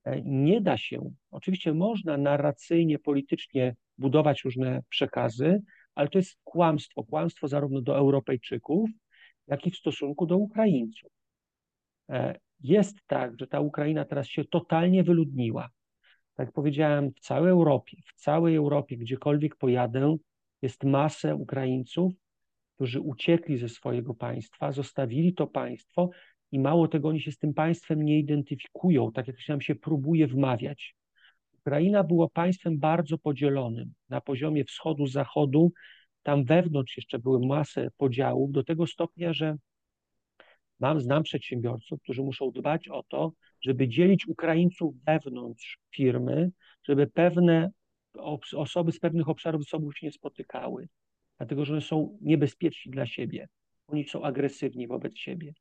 Speaker 2: E, nie da się, oczywiście można narracyjnie, politycznie budować różne przekazy, ale to jest kłamstwo. Kłamstwo zarówno do Europejczyków, jak i w stosunku do Ukraińców. E, jest tak, że ta Ukraina teraz się totalnie wyludniła. Tak jak powiedziałem, w całej Europie, w całej Europie, gdziekolwiek pojadę, jest masę Ukraińców, którzy uciekli ze swojego państwa, zostawili to państwo i mało tego, oni się z tym państwem nie identyfikują, tak jak się nam się próbuje wmawiać. Ukraina była państwem bardzo podzielonym na poziomie wschodu, zachodu. Tam wewnątrz jeszcze były masę podziałów, do tego stopnia, że mam, znam przedsiębiorców, którzy muszą dbać o to, żeby dzielić Ukraińców wewnątrz firmy, żeby pewne osoby z pewnych obszarów ze sobą się nie spotykały, dlatego że są niebezpieczni dla siebie. Oni są agresywni wobec siebie.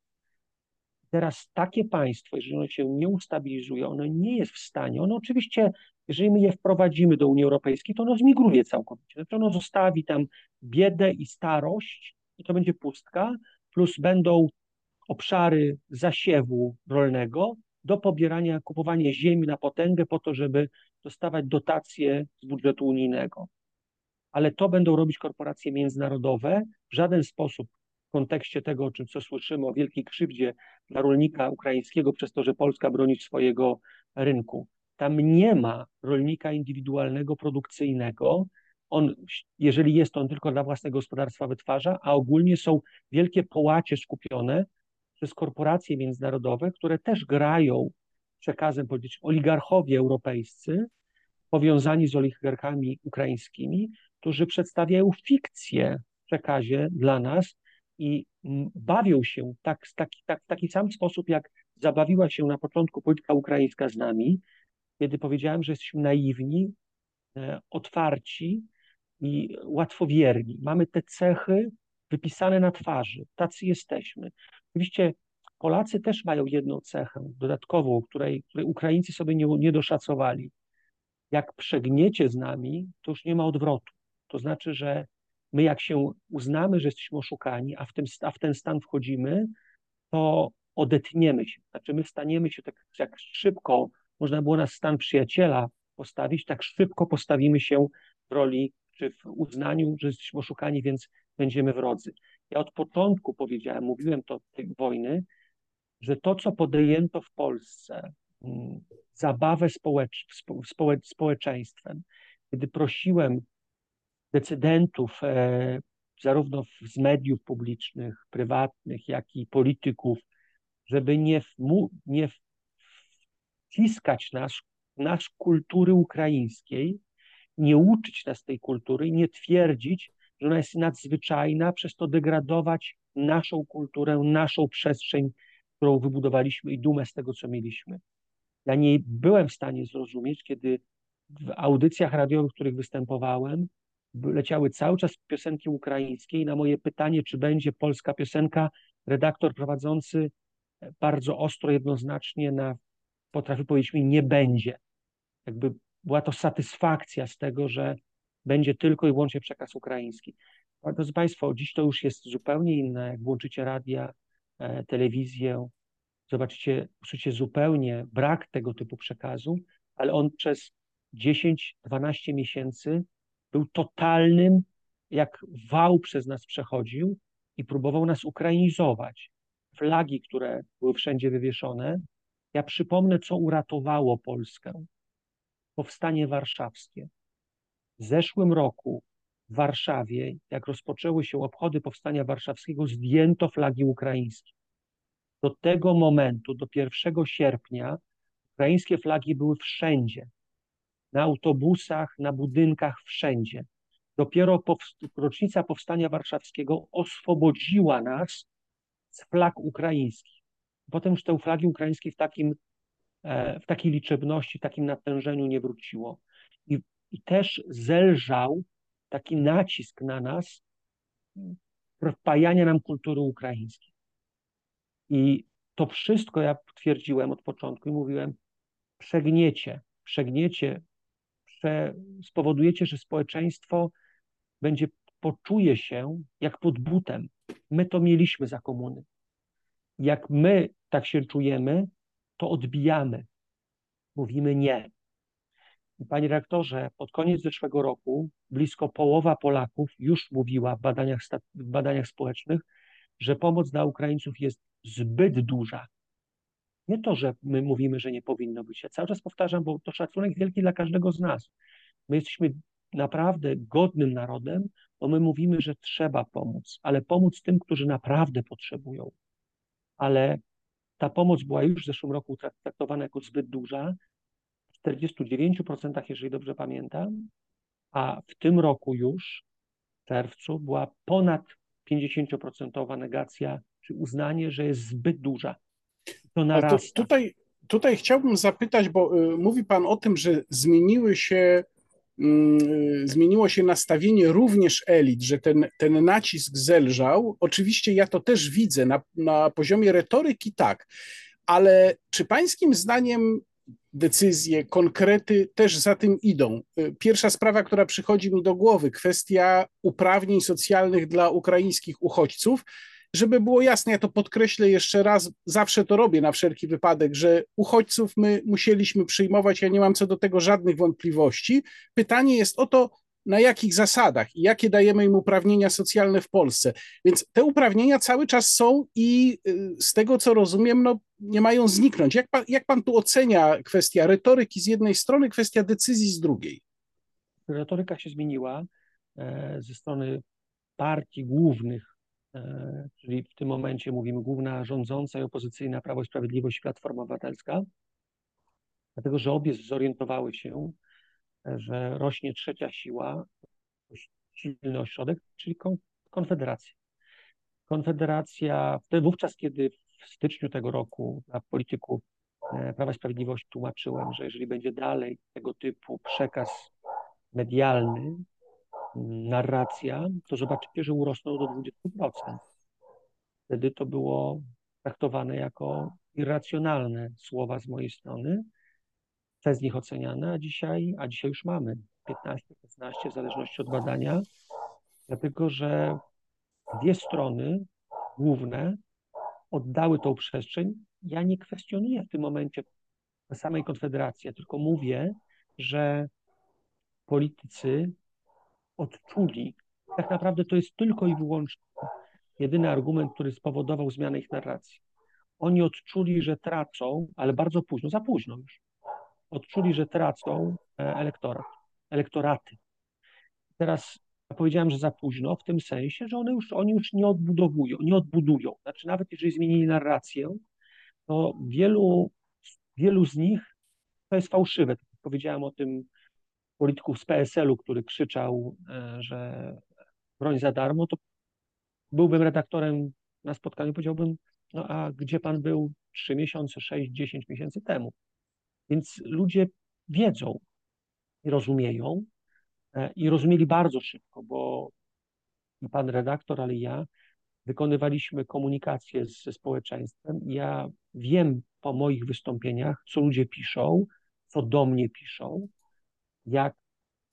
Speaker 2: Teraz takie państwo, jeżeli ono się nie ustabilizuje, ono nie jest w stanie, ono oczywiście, jeżeli my je wprowadzimy do Unii Europejskiej, to ono zmigruje całkowicie. Znaczy ono zostawi tam biedę i starość i to będzie pustka, plus będą obszary zasiewu rolnego do pobierania, kupowania ziemi na potęgę po to, żeby dostawać dotacje z budżetu unijnego. Ale to będą robić korporacje międzynarodowe. W żaden sposób w kontekście tego, o czym co słyszymy, o wielkiej krzywdzie dla rolnika ukraińskiego przez to, że Polska broni swojego rynku. Tam nie ma rolnika indywidualnego, produkcyjnego. On, jeżeli jest, on tylko dla własnego gospodarstwa wytwarza, a ogólnie są wielkie połacie skupione przez korporacje międzynarodowe, które też grają przekazem politycznym. Oligarchowie europejscy, powiązani z oligarchami ukraińskimi, którzy przedstawiają fikcję w przekazie dla nas i bawią się tak, taki, tak, w taki sam sposób, jak zabawiła się na początku polityka ukraińska z nami, kiedy powiedziałem, że jesteśmy naiwni, e, otwarci i łatwowierni. Mamy te cechy wypisane na twarzy. Tacy jesteśmy. Oczywiście Polacy też mają jedną cechę dodatkową, której, której Ukraińcy sobie nie, nie doszacowali. Jak przegniecie z nami, to już nie ma odwrotu. To znaczy, że my jak się uznamy, że jesteśmy oszukani, a w, tym, a w ten stan wchodzimy, to odetniemy się. Znaczy my staniemy się tak jak szybko, można było nas stan przyjaciela postawić, tak szybko postawimy się w roli czy w uznaniu, że jesteśmy oszukani, więc będziemy wrodzy. Ja od początku powiedziałem, mówiłem to tej wojny, że to, co podjęto w Polsce, mm, zabawę społecz, społecz, społeczeństwem, kiedy prosiłem decydentów, e, zarówno z mediów publicznych, prywatnych, jak i polityków, żeby nie, nie wciskać nas, nasz kultury ukraińskiej, nie uczyć nas tej kultury nie twierdzić, że ona jest nadzwyczajna, przez to degradować naszą kulturę, naszą przestrzeń, którą wybudowaliśmy i dumę z tego, co mieliśmy. Ja nie byłem w stanie zrozumieć, kiedy w audycjach radiowych, w których występowałem, leciały cały czas piosenki ukraińskie i na moje pytanie, czy będzie polska piosenka, redaktor prowadzący bardzo ostro, jednoznacznie na, potrafił powiedzieć mi, nie będzie. Jakby była to satysfakcja z tego, że będzie tylko i wyłącznie przekaz ukraiński. Drodzy Państwo, dziś to już jest zupełnie inne. Jak włączycie radia, e, telewizję, zobaczycie, usłyszycie zupełnie brak tego typu przekazu, ale on przez 10-12 miesięcy był totalnym, jak wał przez nas przechodził i próbował nas ukrainizować. Flagi, które były wszędzie wywieszone. Ja przypomnę, co uratowało Polskę. Powstanie warszawskie. W zeszłym roku w Warszawie, jak rozpoczęły się obchody Powstania Warszawskiego, zdjęto flagi ukraińskie. Do tego momentu, do 1 sierpnia, ukraińskie flagi były wszędzie. Na autobusach, na budynkach, wszędzie. Dopiero rocznica Powstania Warszawskiego oswobodziła nas z flag ukraińskich. Potem już te flagi ukraińskie w, takim, e, w takiej liczebności, w takim natężeniu nie wróciło. I, I też zelżał taki nacisk na nas wpajania nam kultury ukraińskiej. I to wszystko ja twierdziłem od początku i mówiłem, przegniecie, przegniecie, prze, spowodujecie, że społeczeństwo będzie, poczuje się jak pod butem. My to mieliśmy za komuny. Jak my tak się czujemy, to odbijamy. Mówimy nie. Panie rektorze, pod koniec zeszłego roku blisko połowa Polaków już mówiła w badaniach, w badaniach społecznych, że pomoc dla Ukraińców jest zbyt duża. Nie to, że my mówimy, że nie powinno być. Ja cały czas powtarzam, bo to szacunek wielki dla każdego z nas. My jesteśmy naprawdę godnym narodem, bo my mówimy, że trzeba pomóc, ale pomóc tym, którzy naprawdę potrzebują. Ale ta pomoc była już w zeszłym roku traktowana jako zbyt duża 49%, jeżeli dobrze pamiętam, a w tym roku już, w czerwcu, była ponad 50% negacja, czy uznanie, że jest zbyt duża. To narasta.
Speaker 1: To tutaj, tutaj chciałbym zapytać, bo y, mówi Pan o tym, że zmieniły się y, zmieniło się nastawienie również elit, że ten, ten nacisk zelżał. Oczywiście ja to też widzę na, na poziomie retoryki, tak, ale czy pańskim zdaniem decyzje, konkrety też za tym idą. Pierwsza sprawa, która przychodzi mi do głowy, kwestia uprawnień socjalnych dla ukraińskich uchodźców. Żeby było jasne, ja to podkreślę jeszcze raz, zawsze to robię na wszelki wypadek, że uchodźców my musieliśmy przyjmować, ja nie mam co do tego żadnych wątpliwości. Pytanie jest o to, na jakich zasadach i jakie dajemy im uprawnienia socjalne w Polsce. Więc te uprawnienia cały czas są i y, z tego co rozumiem, no, nie mają zniknąć. Jak pan, jak pan tu ocenia kwestia retoryki z jednej strony, kwestia decyzji z drugiej?
Speaker 2: Retoryka się zmieniła e, ze strony partii głównych, e, czyli w tym momencie mówimy główna rządząca i opozycyjna Prawo i Sprawiedliwość Platforma Obywatelska, dlatego że obie zorientowały się, że rośnie trzecia siła, silny ośrodek, czyli Konfederacja. Konfederacja, wówczas, kiedy w styczniu tego roku dla polityków e, Prawa i Sprawiedliwości tłumaczyłem, że jeżeli będzie dalej tego typu przekaz medialny, mm, narracja, to zobaczycie, że urosną do 20%. Wtedy to było traktowane jako irracjonalne słowa z mojej strony, z nich oceniane, a dzisiaj, a dzisiaj już mamy 15-16 w zależności od badania, dlatego że dwie strony główne oddały tą przestrzeń. Ja nie kwestionuję w tym momencie samej Konfederacji, tylko mówię, że politycy odczuli, tak naprawdę to jest tylko i wyłącznie jedyny argument, który spowodował zmianę ich narracji. Oni odczuli, że tracą, ale bardzo późno, za późno już, odczuli, że tracą e, elektorat, elektoraty. Teraz ja powiedziałem, że za późno, w tym sensie, że one już, oni już nie odbudowują, nie odbudują. Znaczy, nawet jeżeli zmienili narrację, to wielu, wielu z nich to jest fałszywe. Tak powiedziałem o tym polityków z PSL-u, który krzyczał, e, że broń za darmo, to byłbym redaktorem na spotkaniu, powiedziałbym, no a gdzie pan był 3 miesiące, 6, 10 miesięcy temu? Więc ludzie wiedzą i rozumieją e, i rozumieli bardzo szybko, bo i pan redaktor, ale i ja wykonywaliśmy komunikację ze społeczeństwem. Ja wiem po moich wystąpieniach, co ludzie piszą, co do mnie piszą, jak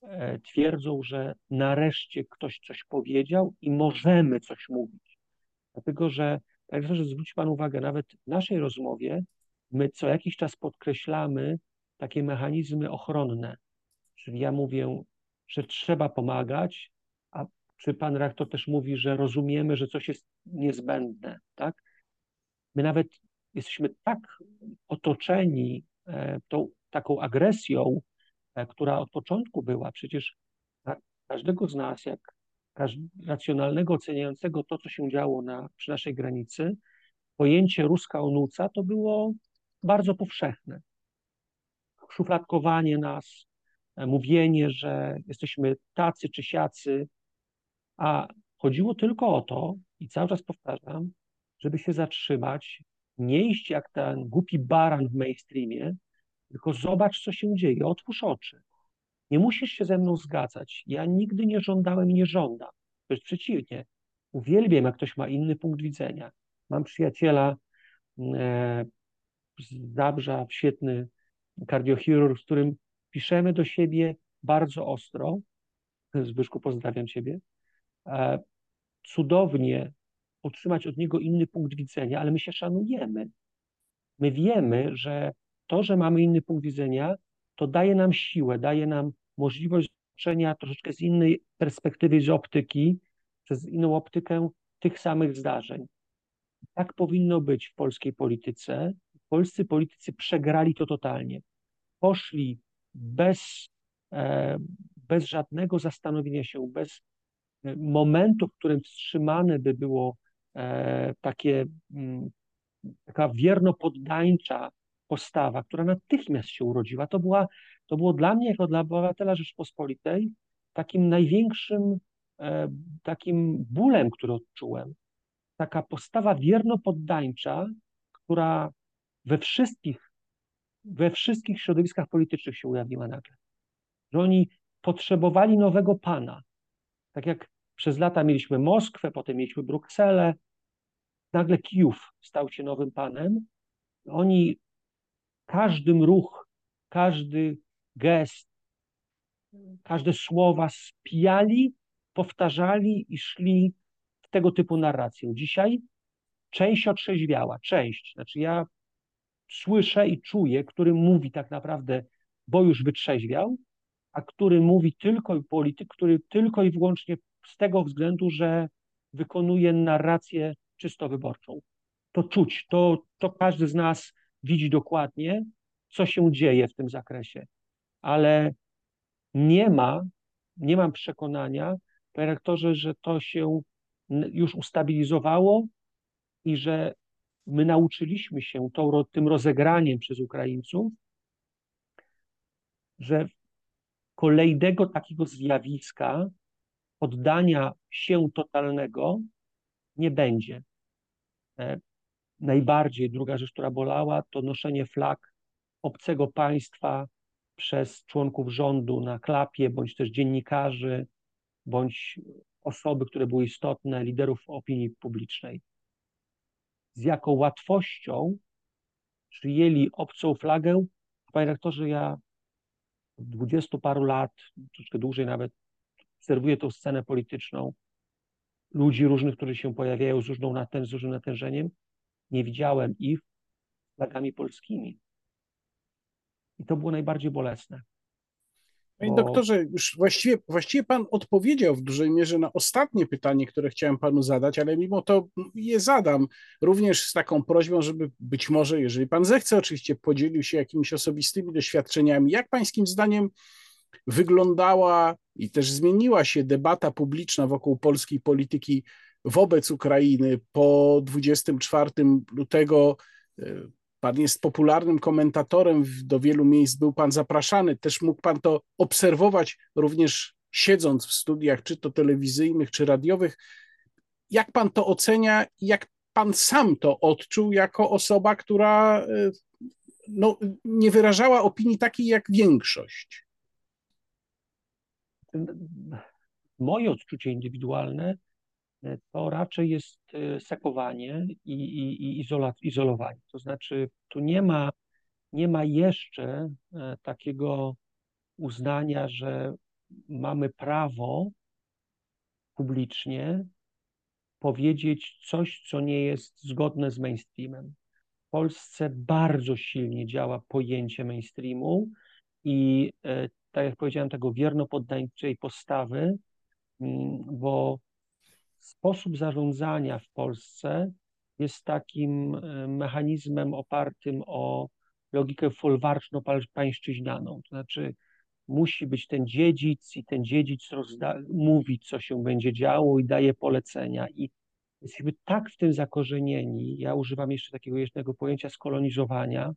Speaker 2: e, twierdzą, że nareszcie ktoś coś powiedział i możemy coś mówić. Dlatego, że, także, że zwróci Pan uwagę, nawet w naszej rozmowie my co jakiś czas podkreślamy takie mechanizmy ochronne. Czyli ja mówię, że trzeba pomagać, a czy Pan rektor też mówi, że rozumiemy, że coś jest niezbędne, tak? My nawet jesteśmy tak otoczeni e, tą taką agresją, e, która od początku była. Przecież każdego z nas, jak racjonalnego, oceniającego to, co się działo na, przy naszej granicy, pojęcie ruska onuca to było bardzo powszechne. Szufladkowanie nas, e, mówienie, że jesteśmy tacy czy siacy, a chodziło tylko o to, i cały czas powtarzam, żeby się zatrzymać, nie iść jak ten głupi baran w mainstreamie, tylko zobacz, co się dzieje, otwórz oczy. Nie musisz się ze mną zgadzać. Ja nigdy nie żądałem i nie żądam. Wręcz przeciwnie. Uwielbiam, jak ktoś ma inny punkt widzenia. Mam przyjaciela e, z Zabrza, świetny kardiochirurg, z którym piszemy do siebie bardzo ostro. Zbyszku, pozdrawiam Ciebie. E, cudownie otrzymać od niego inny punkt widzenia, ale my się szanujemy. My wiemy, że to, że mamy inny punkt widzenia, to daje nam siłę, daje nam możliwość zobaczenia troszeczkę z innej perspektywy, z optyki, przez inną optykę tych samych zdarzeń. Tak powinno być w polskiej polityce. Polscy politycy przegrali to totalnie. Poszli bez, e, bez żadnego zastanowienia się, bez e, momentu, w którym wstrzymane by było e, takie, mm, taka wierno poddańcza postawa, która natychmiast się urodziła. To, była, to było dla mnie, jako dla obywatela Rzeczpospolitej, takim największym takim bólem, który odczułem. Taka postawa wierno-poddańcza, która we wszystkich, we wszystkich środowiskach politycznych się ujawniła nagle. Że oni potrzebowali nowego pana. Tak jak przez lata mieliśmy Moskwę, potem mieliśmy Brukselę, nagle Kijów stał się nowym panem. Oni każdym ruch, każdy gest, każde słowa spijali, powtarzali i szli w tego typu narrację. Dzisiaj część otrzeźwiała, część. Znaczy ja słyszę i czuję, który mówi tak naprawdę, bo już wytrzeźwiał, a który mówi tylko i polityk, który tylko i wyłącznie z tego względu, że wykonuje narrację czysto wyborczą. To czuć, to, to każdy z nas widzi dokładnie, co się dzieje w tym zakresie. Ale nie ma, nie mam przekonania, panie rektorze, że to się już ustabilizowało i że my nauczyliśmy się to, tym rozegraniem przez Ukraińców, że kolejnego takiego zjawiska oddania się totalnego nie będzie. E, najbardziej, druga rzecz, która bolała, to noszenie flag obcego państwa przez członków rządu na klapie, bądź też dziennikarzy, bądź osoby, które były istotne, liderów opinii publicznej. Z jaką łatwością przyjęli obcą flagę. Panie rektorze, ja od dwudziestu paru lat, troszkę dłużej nawet, obserwuję tą scenę polityczną. Ludzi różnych, którzy się pojawiają z, różną natęż, z różnym natężeniem. Nie widziałem ich flagami polskimi. I to było najbardziej bolesne.
Speaker 1: Panie bo... doktorze, już właściwie, właściwie pan odpowiedział w dużej mierze na ostatnie pytanie, które chciałem panu zadać, ale mimo to je zadam również z taką prośbą, żeby być może, jeżeli pan zechce, oczywiście podzielił się jakimiś osobistymi doświadczeniami. Jak pańskim zdaniem wyglądała i też zmieniła się debata publiczna wokół polskiej polityki wobec Ukrainy po 24 lutego? Pan jest popularnym komentatorem, do wielu miejsc był pan zapraszany, też mógł pan to obserwować również siedząc w studiach, czy to telewizyjnych, czy radiowych. Jak pan to ocenia? Jak pan sam to odczuł jako osoba, która e, no, nie wyrażała opinii takiej jak większość?
Speaker 2: Moje odczucie indywidualne to raczej jest e, sekowanie i, i, i izolowanie. To znaczy, tu nie ma, nie ma jeszcze e, takiego uznania, że mamy prawo publicznie powiedzieć coś, co nie jest zgodne z mainstreamem. W Polsce bardzo silnie działa pojęcie mainstreamu i e, tak jak powiedziałem, tego wiernopoddańczej postawy, mm, bo sposób zarządzania w Polsce jest takim e, mechanizmem opartym o logikę folwarczno-pańszczyźnianą. To znaczy, musi być ten dziedzic i ten dziedzic mówi, co się będzie działo i daje polecenia. I jesteśmy tak w tym zakorzenieni, ja używam jeszcze takiego jednego pojęcia skolonizowania,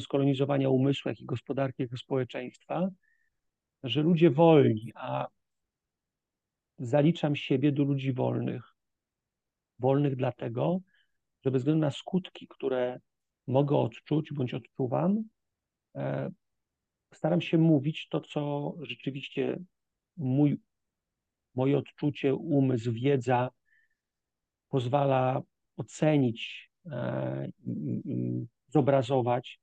Speaker 2: skolonizowania umysłu, jak i gospodarki, jak i społeczeństwa, że ludzie wolni, a zaliczam siebie do ludzi wolnych. Wolnych dlatego, że bez względu na skutki, które mogę odczuć bądź odczuwam, e, staram się mówić to, co rzeczywiście mój, moje odczucie, umysł, wiedza pozwala ocenić e, i, zobrazować.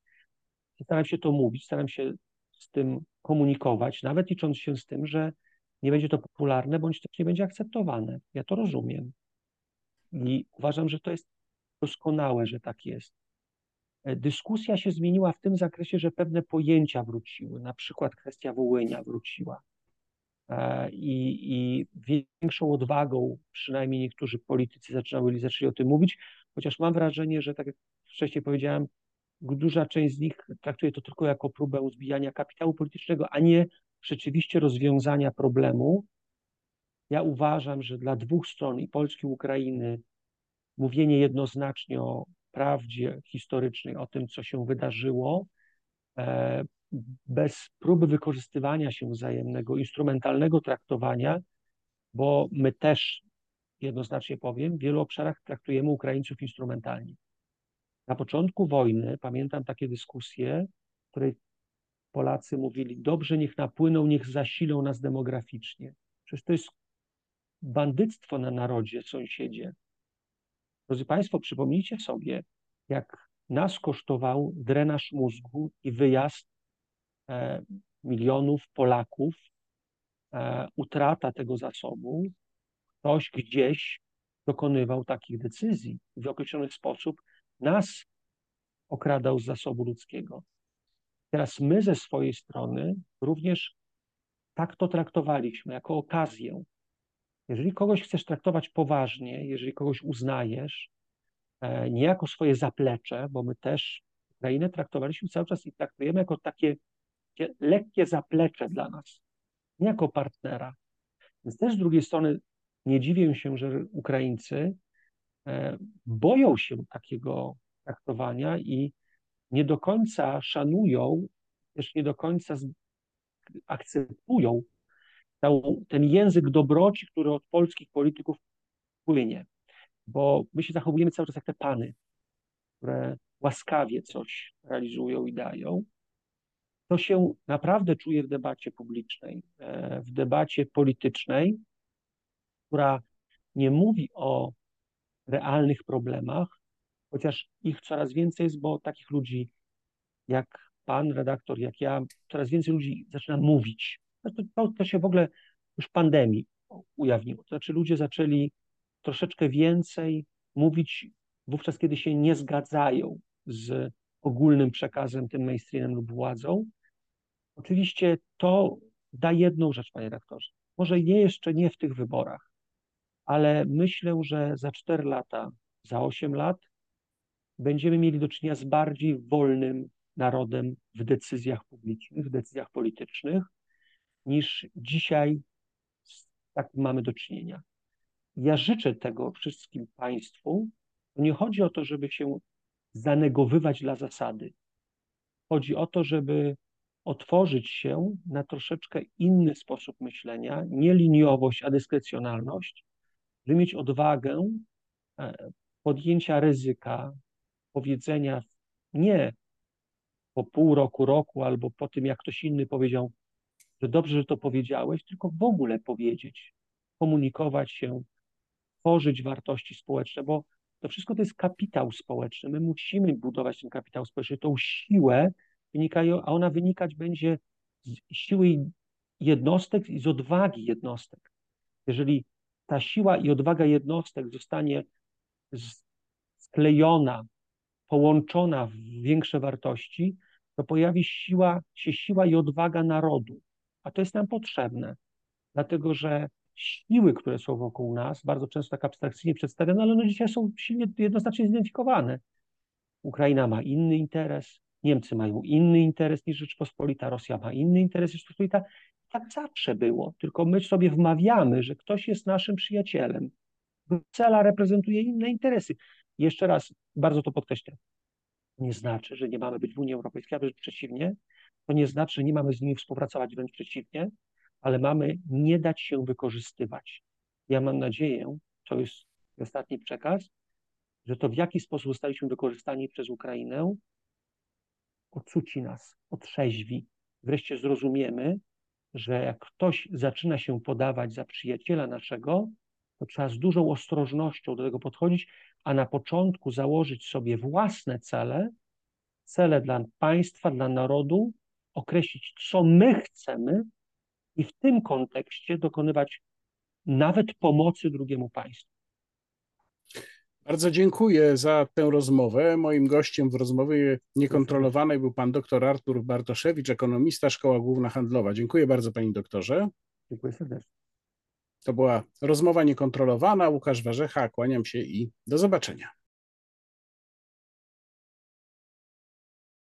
Speaker 2: Staram się to mówić, staram się z tym komunikować, nawet licząc się z tym, że nie będzie to popularne, bądź też nie będzie akceptowane. Ja to rozumiem. I uważam, że to jest doskonałe, że tak jest. E, dyskusja się zmieniła w tym zakresie, że pewne pojęcia wróciły, na przykład kwestia Wołynia wróciła. E, I, i większą odwagą, przynajmniej niektórzy politycy zaczęli, zaczęli o tym mówić, chociaż mam wrażenie, że tak jak wcześniej powiedziałem, duża część z nich traktuje to tylko jako próbę zbijania kapitału politycznego, a nie rzeczywiście rozwiązania problemu. Ja uważam, że dla dwóch stron, i Polski, i Ukrainy, mówienie jednoznacznie o prawdzie historycznej, o tym, co się wydarzyło, e, bez próby wykorzystywania się wzajemnego, instrumentalnego traktowania, bo my też, jednoznacznie powiem, w wielu obszarach traktujemy Ukraińców instrumentalnie. Na początku wojny pamiętam takie dyskusje, w której Polacy mówili, dobrze, niech napłyną, niech zasilą nas demograficznie. Przecież to jest bandyctwo na narodzie, sąsiedzie. Drodzy Państwo, przypomnijcie sobie, jak nas kosztował drenaż mózgu i wyjazd e, milionów Polaków, e, utrata tego zasobu. Ktoś gdzieś dokonywał takich decyzji w określony sposób nas okradał z zasobu ludzkiego. Teraz my ze swojej strony również tak to traktowaliśmy, jako okazję. Jeżeli kogoś chcesz traktować poważnie, jeżeli kogoś uznajesz, e, nie jako swoje zaplecze, bo my też Ukrainę traktowaliśmy cały czas i traktujemy jako takie lekkie zaplecze dla nas, nie jako partnera. Więc też z drugiej strony nie dziwię się, że Ukraińcy e, boją się takiego traktowania i nie do końca szanują, też nie do końca akceptują ten język dobroci, który od polskich polityków płynie. Bo my się zachowujemy cały czas jak te pany, które łaskawie coś realizują i dają. To się naprawdę czuje w debacie publicznej, e, w debacie politycznej, która nie mówi o realnych problemach, chociaż ich coraz więcej jest, bo takich ludzi jak pan redaktor, jak ja, coraz więcej ludzi zaczyna mówić. To, to, się w ogóle już pandemii ujawniło. To znaczy ludzie zaczęli troszeczkę więcej mówić wówczas, kiedy się nie zgadzają z ogólnym przekazem, tym mainstreamem lub władzą. Oczywiście to da jedną rzecz, panie redaktorze. Może nie jeszcze nie w tych wyborach, ale myślę, że za 4 lata, za 8 lat będziemy mieli do czynienia z bardziej wolnym narodem w decyzjach publicznych, w decyzjach politycznych, niż dzisiaj tak mamy do czynienia. Ja życzę tego wszystkim Państwu. Nie chodzi o to, żeby się zanegowywać dla zasady. Chodzi o to, żeby otworzyć się na troszeczkę inny sposób myślenia, nie liniowość, a dyskrecjonalność, żeby mieć odwagę e, podjęcia ryzyka, powiedzenia nie po pół roku, roku albo po tym, jak ktoś inny powiedział, że dobrze, że to powiedziałeś, tylko w ogóle powiedzieć, komunikować się, tworzyć wartości społeczne, bo to wszystko to jest kapitał społeczny. My musimy budować ten kapitał społeczny, tą siłę, a ona wynikać będzie z siły jednostek i z odwagi jednostek. Jeżeli ta siła i odwaga jednostek zostanie sklejona, połączona w większe wartości, to pojawi siła, się siła i odwaga narodu. A to jest nam potrzebne, dlatego że siły, które są wokół nas, bardzo często tak abstrakcyjnie przedstawiane, ale one dzisiaj są silnie jednoznacznie zidentyfikowane. Ukraina ma inny interes, Niemcy mają inny interes niż Rzeczpospolita, Rosja ma inny interes niż Rzeczpospolita. Tak zawsze było, tylko my sobie wmawiamy, że ktoś jest naszym przyjacielem. Bruksela reprezentuje inne interesy. Jeszcze raz, bardzo to podkreślę, nie znaczy, że nie mamy być w Unii Europejskiej, a wręcz przeciwnie, to nie znaczy, że nie mamy z nimi współpracować, wręcz przeciwnie, ale mamy nie dać się wykorzystywać. Ja mam nadzieję, to jest ostatni przekaz, że to w jaki sposób zostaliśmy wykorzystani przez Ukrainę, odsuci nas, otrzeźwi. Wreszcie zrozumiemy, że jak ktoś zaczyna się podawać za przyjaciela naszego, to trzeba z dużą ostrożnością do tego podchodzić, a na początku założyć sobie własne cele, cele dla państwa, dla narodu, określić, co my chcemy i w tym kontekście dokonywać nawet pomocy drugiemu państwu.
Speaker 1: Bardzo dziękuję za tę rozmowę. Moim gościem w rozmowie niekontrolowanej był pan dr Artur Bartoszewicz, ekonomista, Szkoła Główna Handlowa. Dziękuję bardzo panie doktorze.
Speaker 2: Dziękuję serdecznie.
Speaker 1: To była rozmowa niekontrolowana. Łukasz Warzecha, kłaniam się i do zobaczenia.